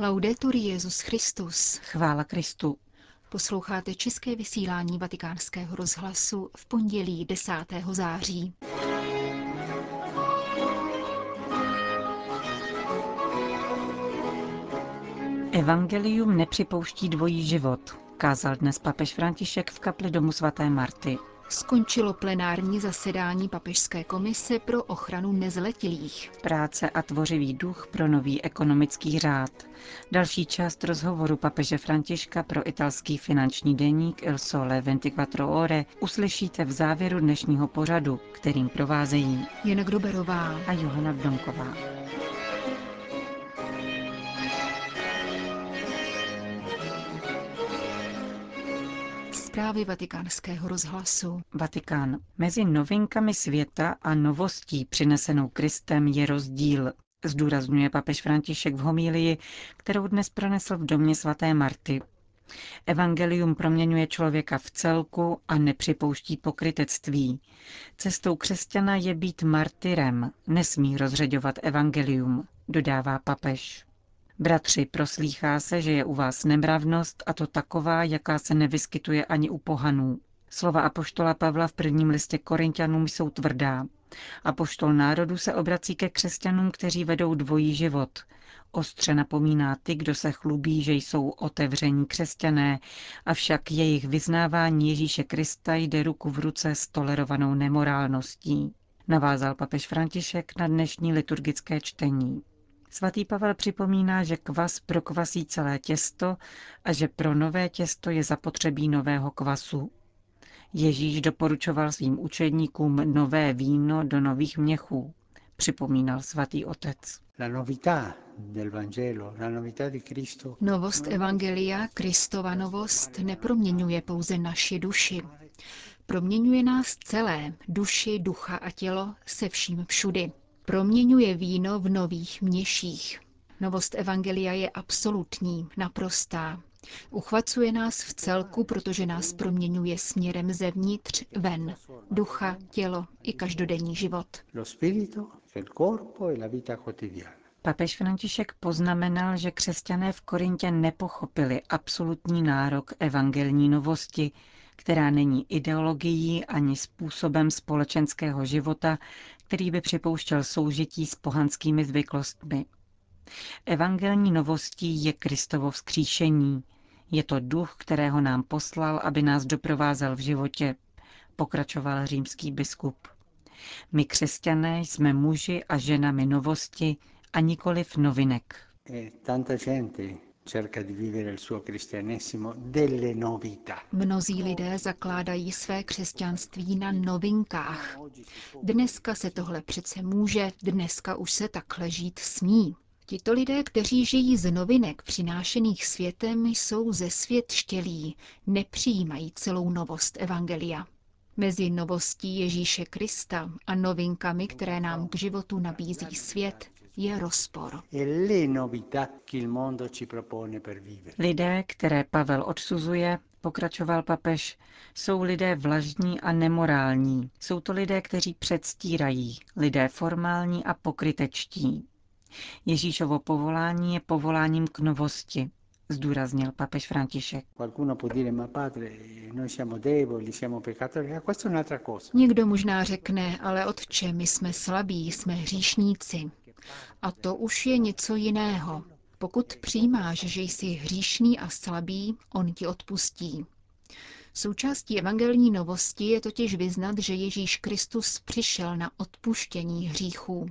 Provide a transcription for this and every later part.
Laudetur Jezus Christus. Chvála Kristu. Posloucháte české vysílání Vatikánského rozhlasu v pondělí 10. září. Evangelium nepřipouští dvojí život, kázal dnes papež František v kapli domu svaté Marty. Skončilo plenární zasedání Papežské komise pro ochranu nezletilých. Práce a tvořivý duch pro nový ekonomický řád. Další část rozhovoru papeže Františka pro italský finanční deník Il Sole 24 Ore uslyšíte v závěru dnešního pořadu, kterým provázejí Jana Gruberová a Johana Bronková. Zprávy vatikánského rozhlasu. Vatikán. Mezi novinkami světa a novostí přinesenou Kristem je rozdíl, zdůrazňuje papež František v homílii, kterou dnes pronesl v domě svaté Marty. Evangelium proměňuje člověka v celku a nepřipouští pokrytectví. Cestou křesťana je být martyrem, nesmí rozředovat evangelium, dodává papež. Bratři, proslýchá se, že je u vás nemravnost a to taková, jaká se nevyskytuje ani u pohanů. Slova apoštola Pavla v prvním listě Korintianům jsou tvrdá. Apoštol národu se obrací ke křesťanům, kteří vedou dvojí život. Ostře napomíná ty, kdo se chlubí, že jsou otevření křesťané, avšak jejich vyznávání Ježíše Krista jde ruku v ruce s tolerovanou nemorálností. Navázal papež František na dnešní liturgické čtení. Svatý Pavel připomíná, že kvas prokvasí celé těsto a že pro nové těsto je zapotřebí nového kvasu. Ježíš doporučoval svým učedníkům nové víno do nových měchů, připomínal svatý otec. Novost Evangelia, Kristova novost, neproměňuje pouze naši duši. Proměňuje nás celé, duši, ducha a tělo se vším všudy proměňuje víno v nových měších. Novost Evangelia je absolutní, naprostá. Uchvacuje nás v celku, protože nás proměňuje směrem zevnitř ven, ducha, tělo i každodenní život. Papež František poznamenal, že křesťané v Korintě nepochopili absolutní nárok evangelní novosti, která není ideologií ani způsobem společenského života, který by připouštěl soužití s pohanskými zvyklostmi. Evangelní novostí je Kristovo vzkříšení. Je to duch, kterého nám poslal, aby nás doprovázel v životě, pokračoval římský biskup. My křesťané jsme muži a ženami novosti a nikoliv novinek. E Mnozí lidé zakládají své křesťanství na novinkách. Dneska se tohle přece může, dneska už se takhle žít smí. Tito lidé, kteří žijí z novinek přinášených světem, jsou ze svět štělí, nepřijímají celou novost Evangelia. Mezi novostí Ježíše Krista a novinkami, které nám k životu nabízí svět, je rozpor. Lidé, které Pavel odsuzuje, pokračoval papež, jsou lidé vlažní a nemorální. Jsou to lidé, kteří předstírají, lidé formální a pokrytečtí. Ježíšovo povolání je povoláním k novosti, zdůraznil papež František. Někdo možná řekne, ale otče, my jsme slabí, jsme hříšníci. A to už je něco jiného. Pokud přijímáš, že jsi hříšný a slabý, on ti odpustí. Součástí evangelní novosti je totiž vyznat, že Ježíš Kristus přišel na odpuštění hříchů.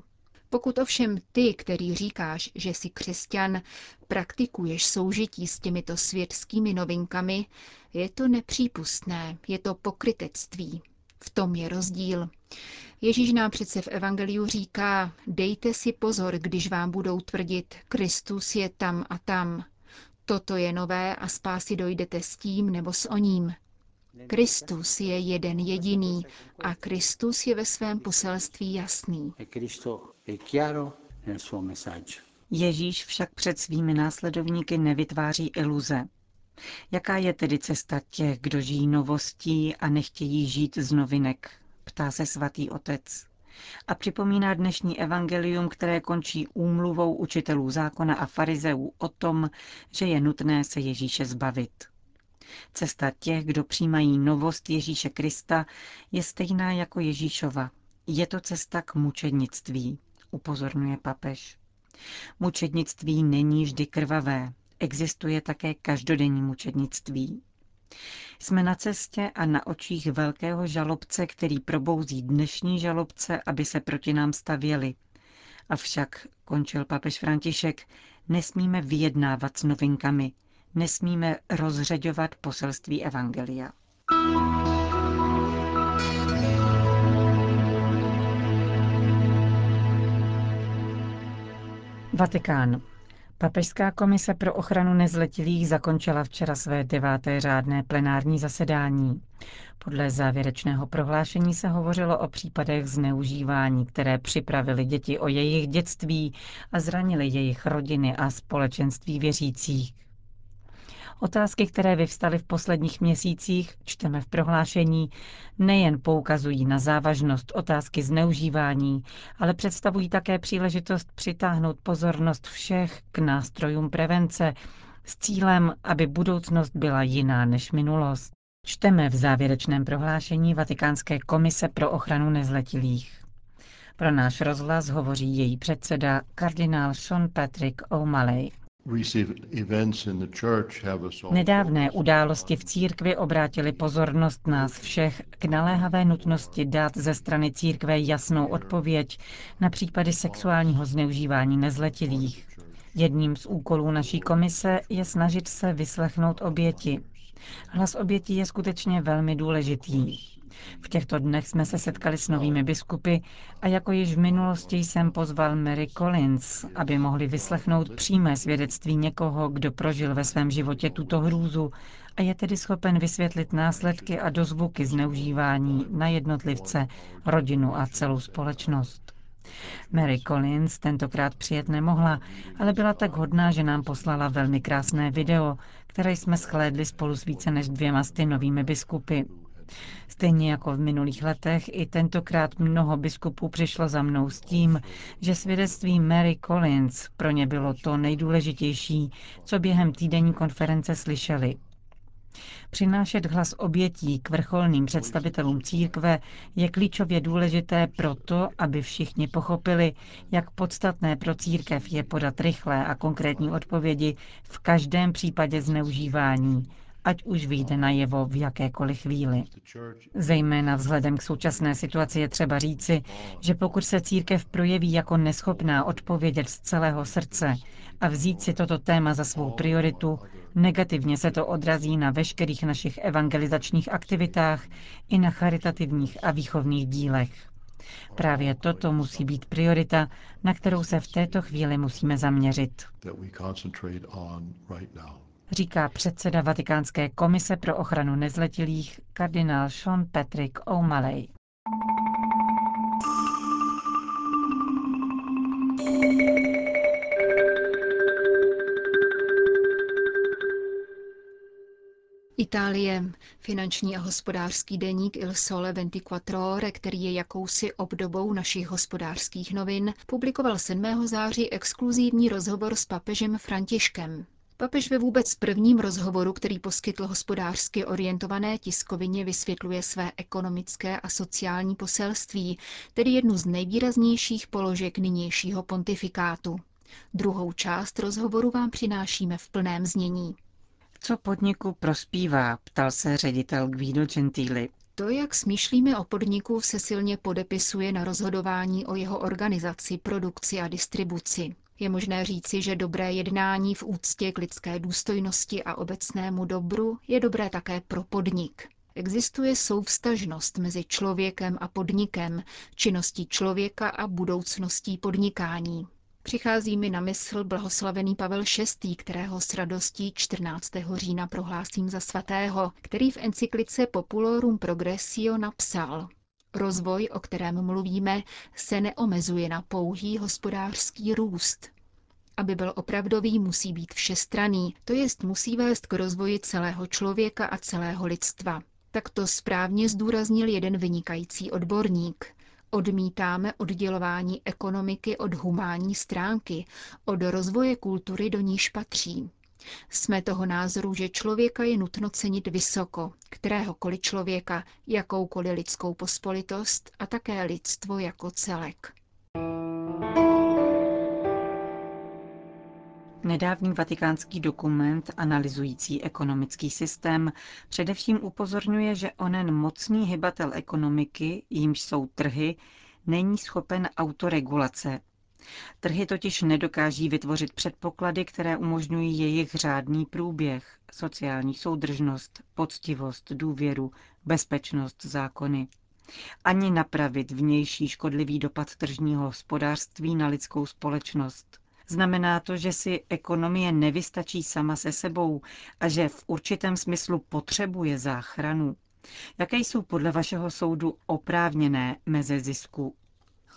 Pokud ovšem ty, který říkáš, že jsi křesťan, praktikuješ soužití s těmito světskými novinkami, je to nepřípustné, je to pokrytectví. V tom je rozdíl. Ježíš nám přece v Evangeliu říká, dejte si pozor, když vám budou tvrdit, Kristus je tam a tam. Toto je nové a spásy dojdete s tím nebo s oním. Kristus je jeden jediný a Kristus je ve svém poselství jasný. Ježíš však před svými následovníky nevytváří iluze. Jaká je tedy cesta těch, kdo žijí novostí a nechtějí žít z novinek? Ptá se svatý otec. a připomíná dnešní evangelium, které končí úmluvou učitelů zákona a farizeů o tom, že je nutné se Ježíše zbavit. Cesta těch, kdo přijímají novost Ježíše Krista, je stejná jako Ježíšova. Je to cesta k mučednictví, upozorňuje papež. Mučednictví není vždy krvavé, existuje také každodenní mučednictví. Jsme na cestě a na očích velkého žalobce, který probouzí dnešní žalobce, aby se proti nám stavěli. Avšak, končil papež František, nesmíme vyjednávat s novinkami, nesmíme rozředovat poselství Evangelia. Vatikán. Papežská komise pro ochranu nezletilých zakončila včera své deváté řádné plenární zasedání. Podle závěrečného prohlášení se hovořilo o případech zneužívání, které připravili děti o jejich dětství a zranili jejich rodiny a společenství věřících. Otázky, které vyvstaly v posledních měsících, čteme v prohlášení, nejen poukazují na závažnost otázky zneužívání, ale představují také příležitost přitáhnout pozornost všech k nástrojům prevence s cílem, aby budoucnost byla jiná než minulost. Čteme v závěrečném prohlášení Vatikánské komise pro ochranu nezletilých. Pro náš rozhlas hovoří její předseda kardinál Sean Patrick O'Malley. Nedávné události v církvi obrátily pozornost nás všech k naléhavé nutnosti dát ze strany církve jasnou odpověď na případy sexuálního zneužívání nezletilých. Jedním z úkolů naší komise je snažit se vyslechnout oběti. Hlas obětí je skutečně velmi důležitý. V těchto dnech jsme se setkali s novými biskupy a jako již v minulosti jsem pozval Mary Collins, aby mohli vyslechnout přímé svědectví někoho, kdo prožil ve svém životě tuto hrůzu a je tedy schopen vysvětlit následky a dozvuky zneužívání na jednotlivce, rodinu a celou společnost. Mary Collins tentokrát přijet nemohla, ale byla tak hodná, že nám poslala velmi krásné video, které jsme schlédli spolu s více než dvěma sty novými biskupy. Stejně jako v minulých letech, i tentokrát mnoho biskupů přišlo za mnou s tím, že svědectví Mary Collins pro ně bylo to nejdůležitější, co během týdenní konference slyšeli. Přinášet hlas obětí k vrcholným představitelům církve je klíčově důležité proto, aby všichni pochopili, jak podstatné pro církev je podat rychlé a konkrétní odpovědi v každém případě zneužívání, ať už vyjde najevo v jakékoliv chvíli. Zejména vzhledem k současné situaci je třeba říci, že pokud se církev projeví jako neschopná odpovědět z celého srdce a vzít si toto téma za svou prioritu, negativně se to odrazí na veškerých našich evangelizačních aktivitách i na charitativních a výchovných dílech. Právě toto musí být priorita, na kterou se v této chvíli musíme zaměřit říká předseda Vatikánské komise pro ochranu nezletilých kardinál Sean Patrick O'Malley. Itálie. Finanční a hospodářský deník Il Sole 24 který je jakousi obdobou našich hospodářských novin, publikoval 7. září exkluzivní rozhovor s papežem Františkem. Papež ve vůbec prvním rozhovoru, který poskytl hospodářsky orientované tiskovině, vysvětluje své ekonomické a sociální poselství, tedy jednu z nejvýraznějších položek nynějšího pontifikátu. Druhou část rozhovoru vám přinášíme v plném znění. Co podniku prospívá, ptal se ředitel Guido Gentili. To, jak smýšlíme o podniku, se silně podepisuje na rozhodování o jeho organizaci, produkci a distribuci. Je možné říci, že dobré jednání v úctě k lidské důstojnosti a obecnému dobru je dobré také pro podnik. Existuje souvstažnost mezi člověkem a podnikem, činností člověka a budoucností podnikání. Přichází mi na mysl blahoslavený Pavel VI., kterého s radostí 14. října prohlásím za svatého, který v encyklice Populorum Progressio napsal Rozvoj, o kterém mluvíme, se neomezuje na pouhý hospodářský růst. Aby byl opravdový, musí být všestraný, to jest musí vést k rozvoji celého člověka a celého lidstva. Tak to správně zdůraznil jeden vynikající odborník. Odmítáme oddělování ekonomiky od humánní stránky, od rozvoje kultury, do níž patří. Jsme toho názoru, že člověka je nutno cenit vysoko, kteréhokoliv člověka, jakoukoliv lidskou pospolitost a také lidstvo jako celek. Nedávný vatikánský dokument analyzující ekonomický systém především upozorňuje, že onen mocný hybatel ekonomiky, jímž jsou trhy, není schopen autoregulace. Trhy totiž nedokáží vytvořit předpoklady, které umožňují jejich řádný průběh, sociální soudržnost, poctivost, důvěru, bezpečnost, zákony. Ani napravit vnější škodlivý dopad tržního hospodářství na lidskou společnost – Znamená to, že si ekonomie nevystačí sama se sebou a že v určitém smyslu potřebuje záchranu. Jaké jsou podle vašeho soudu oprávněné meze zisku?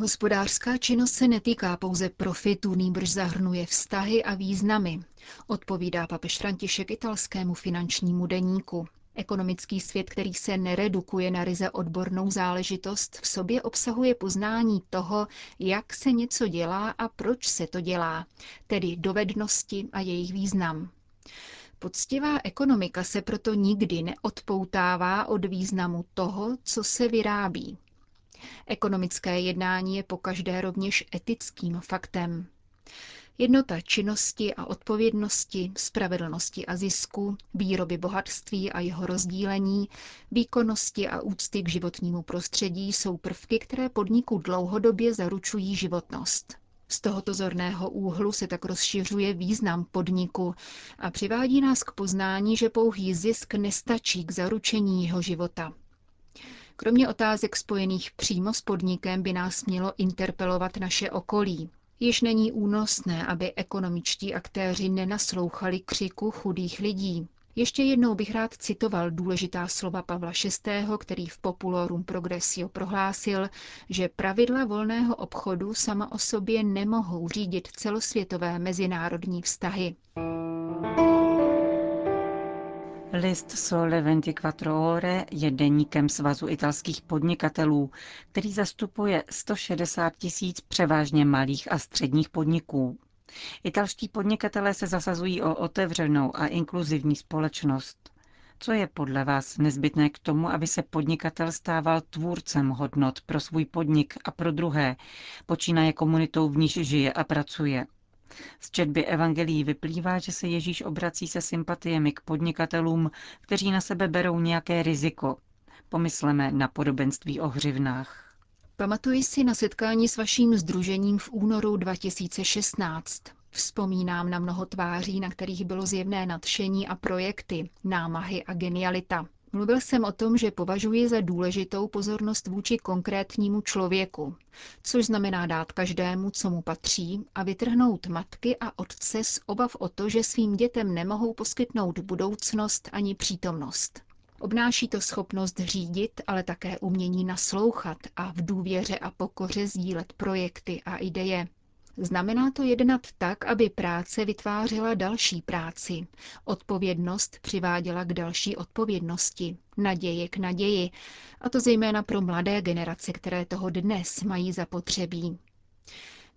Hospodářská činnost se netýká pouze profitu, nýbrž zahrnuje vztahy a významy, odpovídá papež František italskému finančnímu deníku. Ekonomický svět, který se neredukuje na ryze odbornou záležitost, v sobě obsahuje poznání toho, jak se něco dělá a proč se to dělá, tedy dovednosti a jejich význam. Poctivá ekonomika se proto nikdy neodpoutává od významu toho, co se vyrábí. Ekonomické jednání je pokaždé rovněž etickým faktem. Jednota činnosti a odpovědnosti, spravedlnosti a zisku, výroby bohatství a jeho rozdílení, výkonnosti a úcty k životnímu prostředí jsou prvky, které podniku dlouhodobě zaručují životnost. Z tohoto zorného úhlu se tak rozšiřuje význam podniku a přivádí nás k poznání, že pouhý zisk nestačí k zaručení jeho života. Kromě otázek spojených přímo s podnikem by nás mělo interpelovat naše okolí, Již není únosné, aby ekonomičtí aktéři nenaslouchali křiku chudých lidí. Ještě jednou bych rád citoval důležitá slova Pavla VI., který v Populorum Progressio prohlásil, že pravidla volného obchodu sama o sobě nemohou řídit celosvětové mezinárodní vztahy. List Sole 24 Ore je deníkem Svazu italských podnikatelů, který zastupuje 160 tisíc převážně malých a středních podniků. Italští podnikatelé se zasazují o otevřenou a inkluzivní společnost. Co je podle vás nezbytné k tomu, aby se podnikatel stával tvůrcem hodnot pro svůj podnik a pro druhé, počínaje komunitou, v níž žije a pracuje? Z četby evangelií vyplývá, že se Ježíš obrací se sympatiemi k podnikatelům, kteří na sebe berou nějaké riziko. Pomysleme na podobenství o hřivnách. Pamatuji si na setkání s vaším združením v únoru 2016. Vzpomínám na mnoho tváří, na kterých bylo zjevné nadšení a projekty, námahy a genialita. Mluvil jsem o tom, že považuji za důležitou pozornost vůči konkrétnímu člověku, což znamená dát každému, co mu patří, a vytrhnout matky a otce z obav o to, že svým dětem nemohou poskytnout budoucnost ani přítomnost. Obnáší to schopnost řídit, ale také umění naslouchat a v důvěře a pokoře sdílet projekty a ideje. Znamená to jednat tak, aby práce vytvářela další práci, odpovědnost přiváděla k další odpovědnosti, naděje k naději, a to zejména pro mladé generace, které toho dnes mají zapotřebí.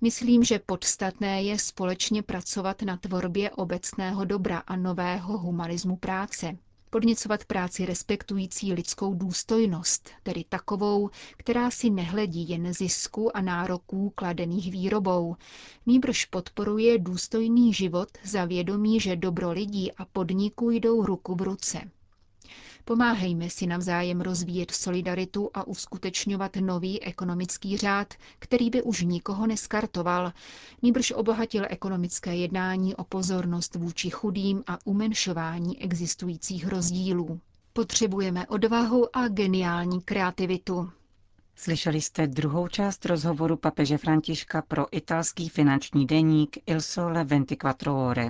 Myslím, že podstatné je společně pracovat na tvorbě obecného dobra a nového humanismu práce, podněcovat práci respektující lidskou důstojnost, tedy takovou, která si nehledí jen zisku a nároků kladených výrobou, nýbrž podporuje důstojný život za vědomí, že dobro lidí a podniků jdou ruku v ruce. Pomáhejme si navzájem rozvíjet solidaritu a uskutečňovat nový ekonomický řád, který by už nikoho neskartoval, níbrž obohatil ekonomické jednání o pozornost vůči chudým a umenšování existujících rozdílů. Potřebujeme odvahu a geniální kreativitu. Slyšeli jste druhou část rozhovoru papeže Františka pro italský finanční deník Il Sole 24 Ore.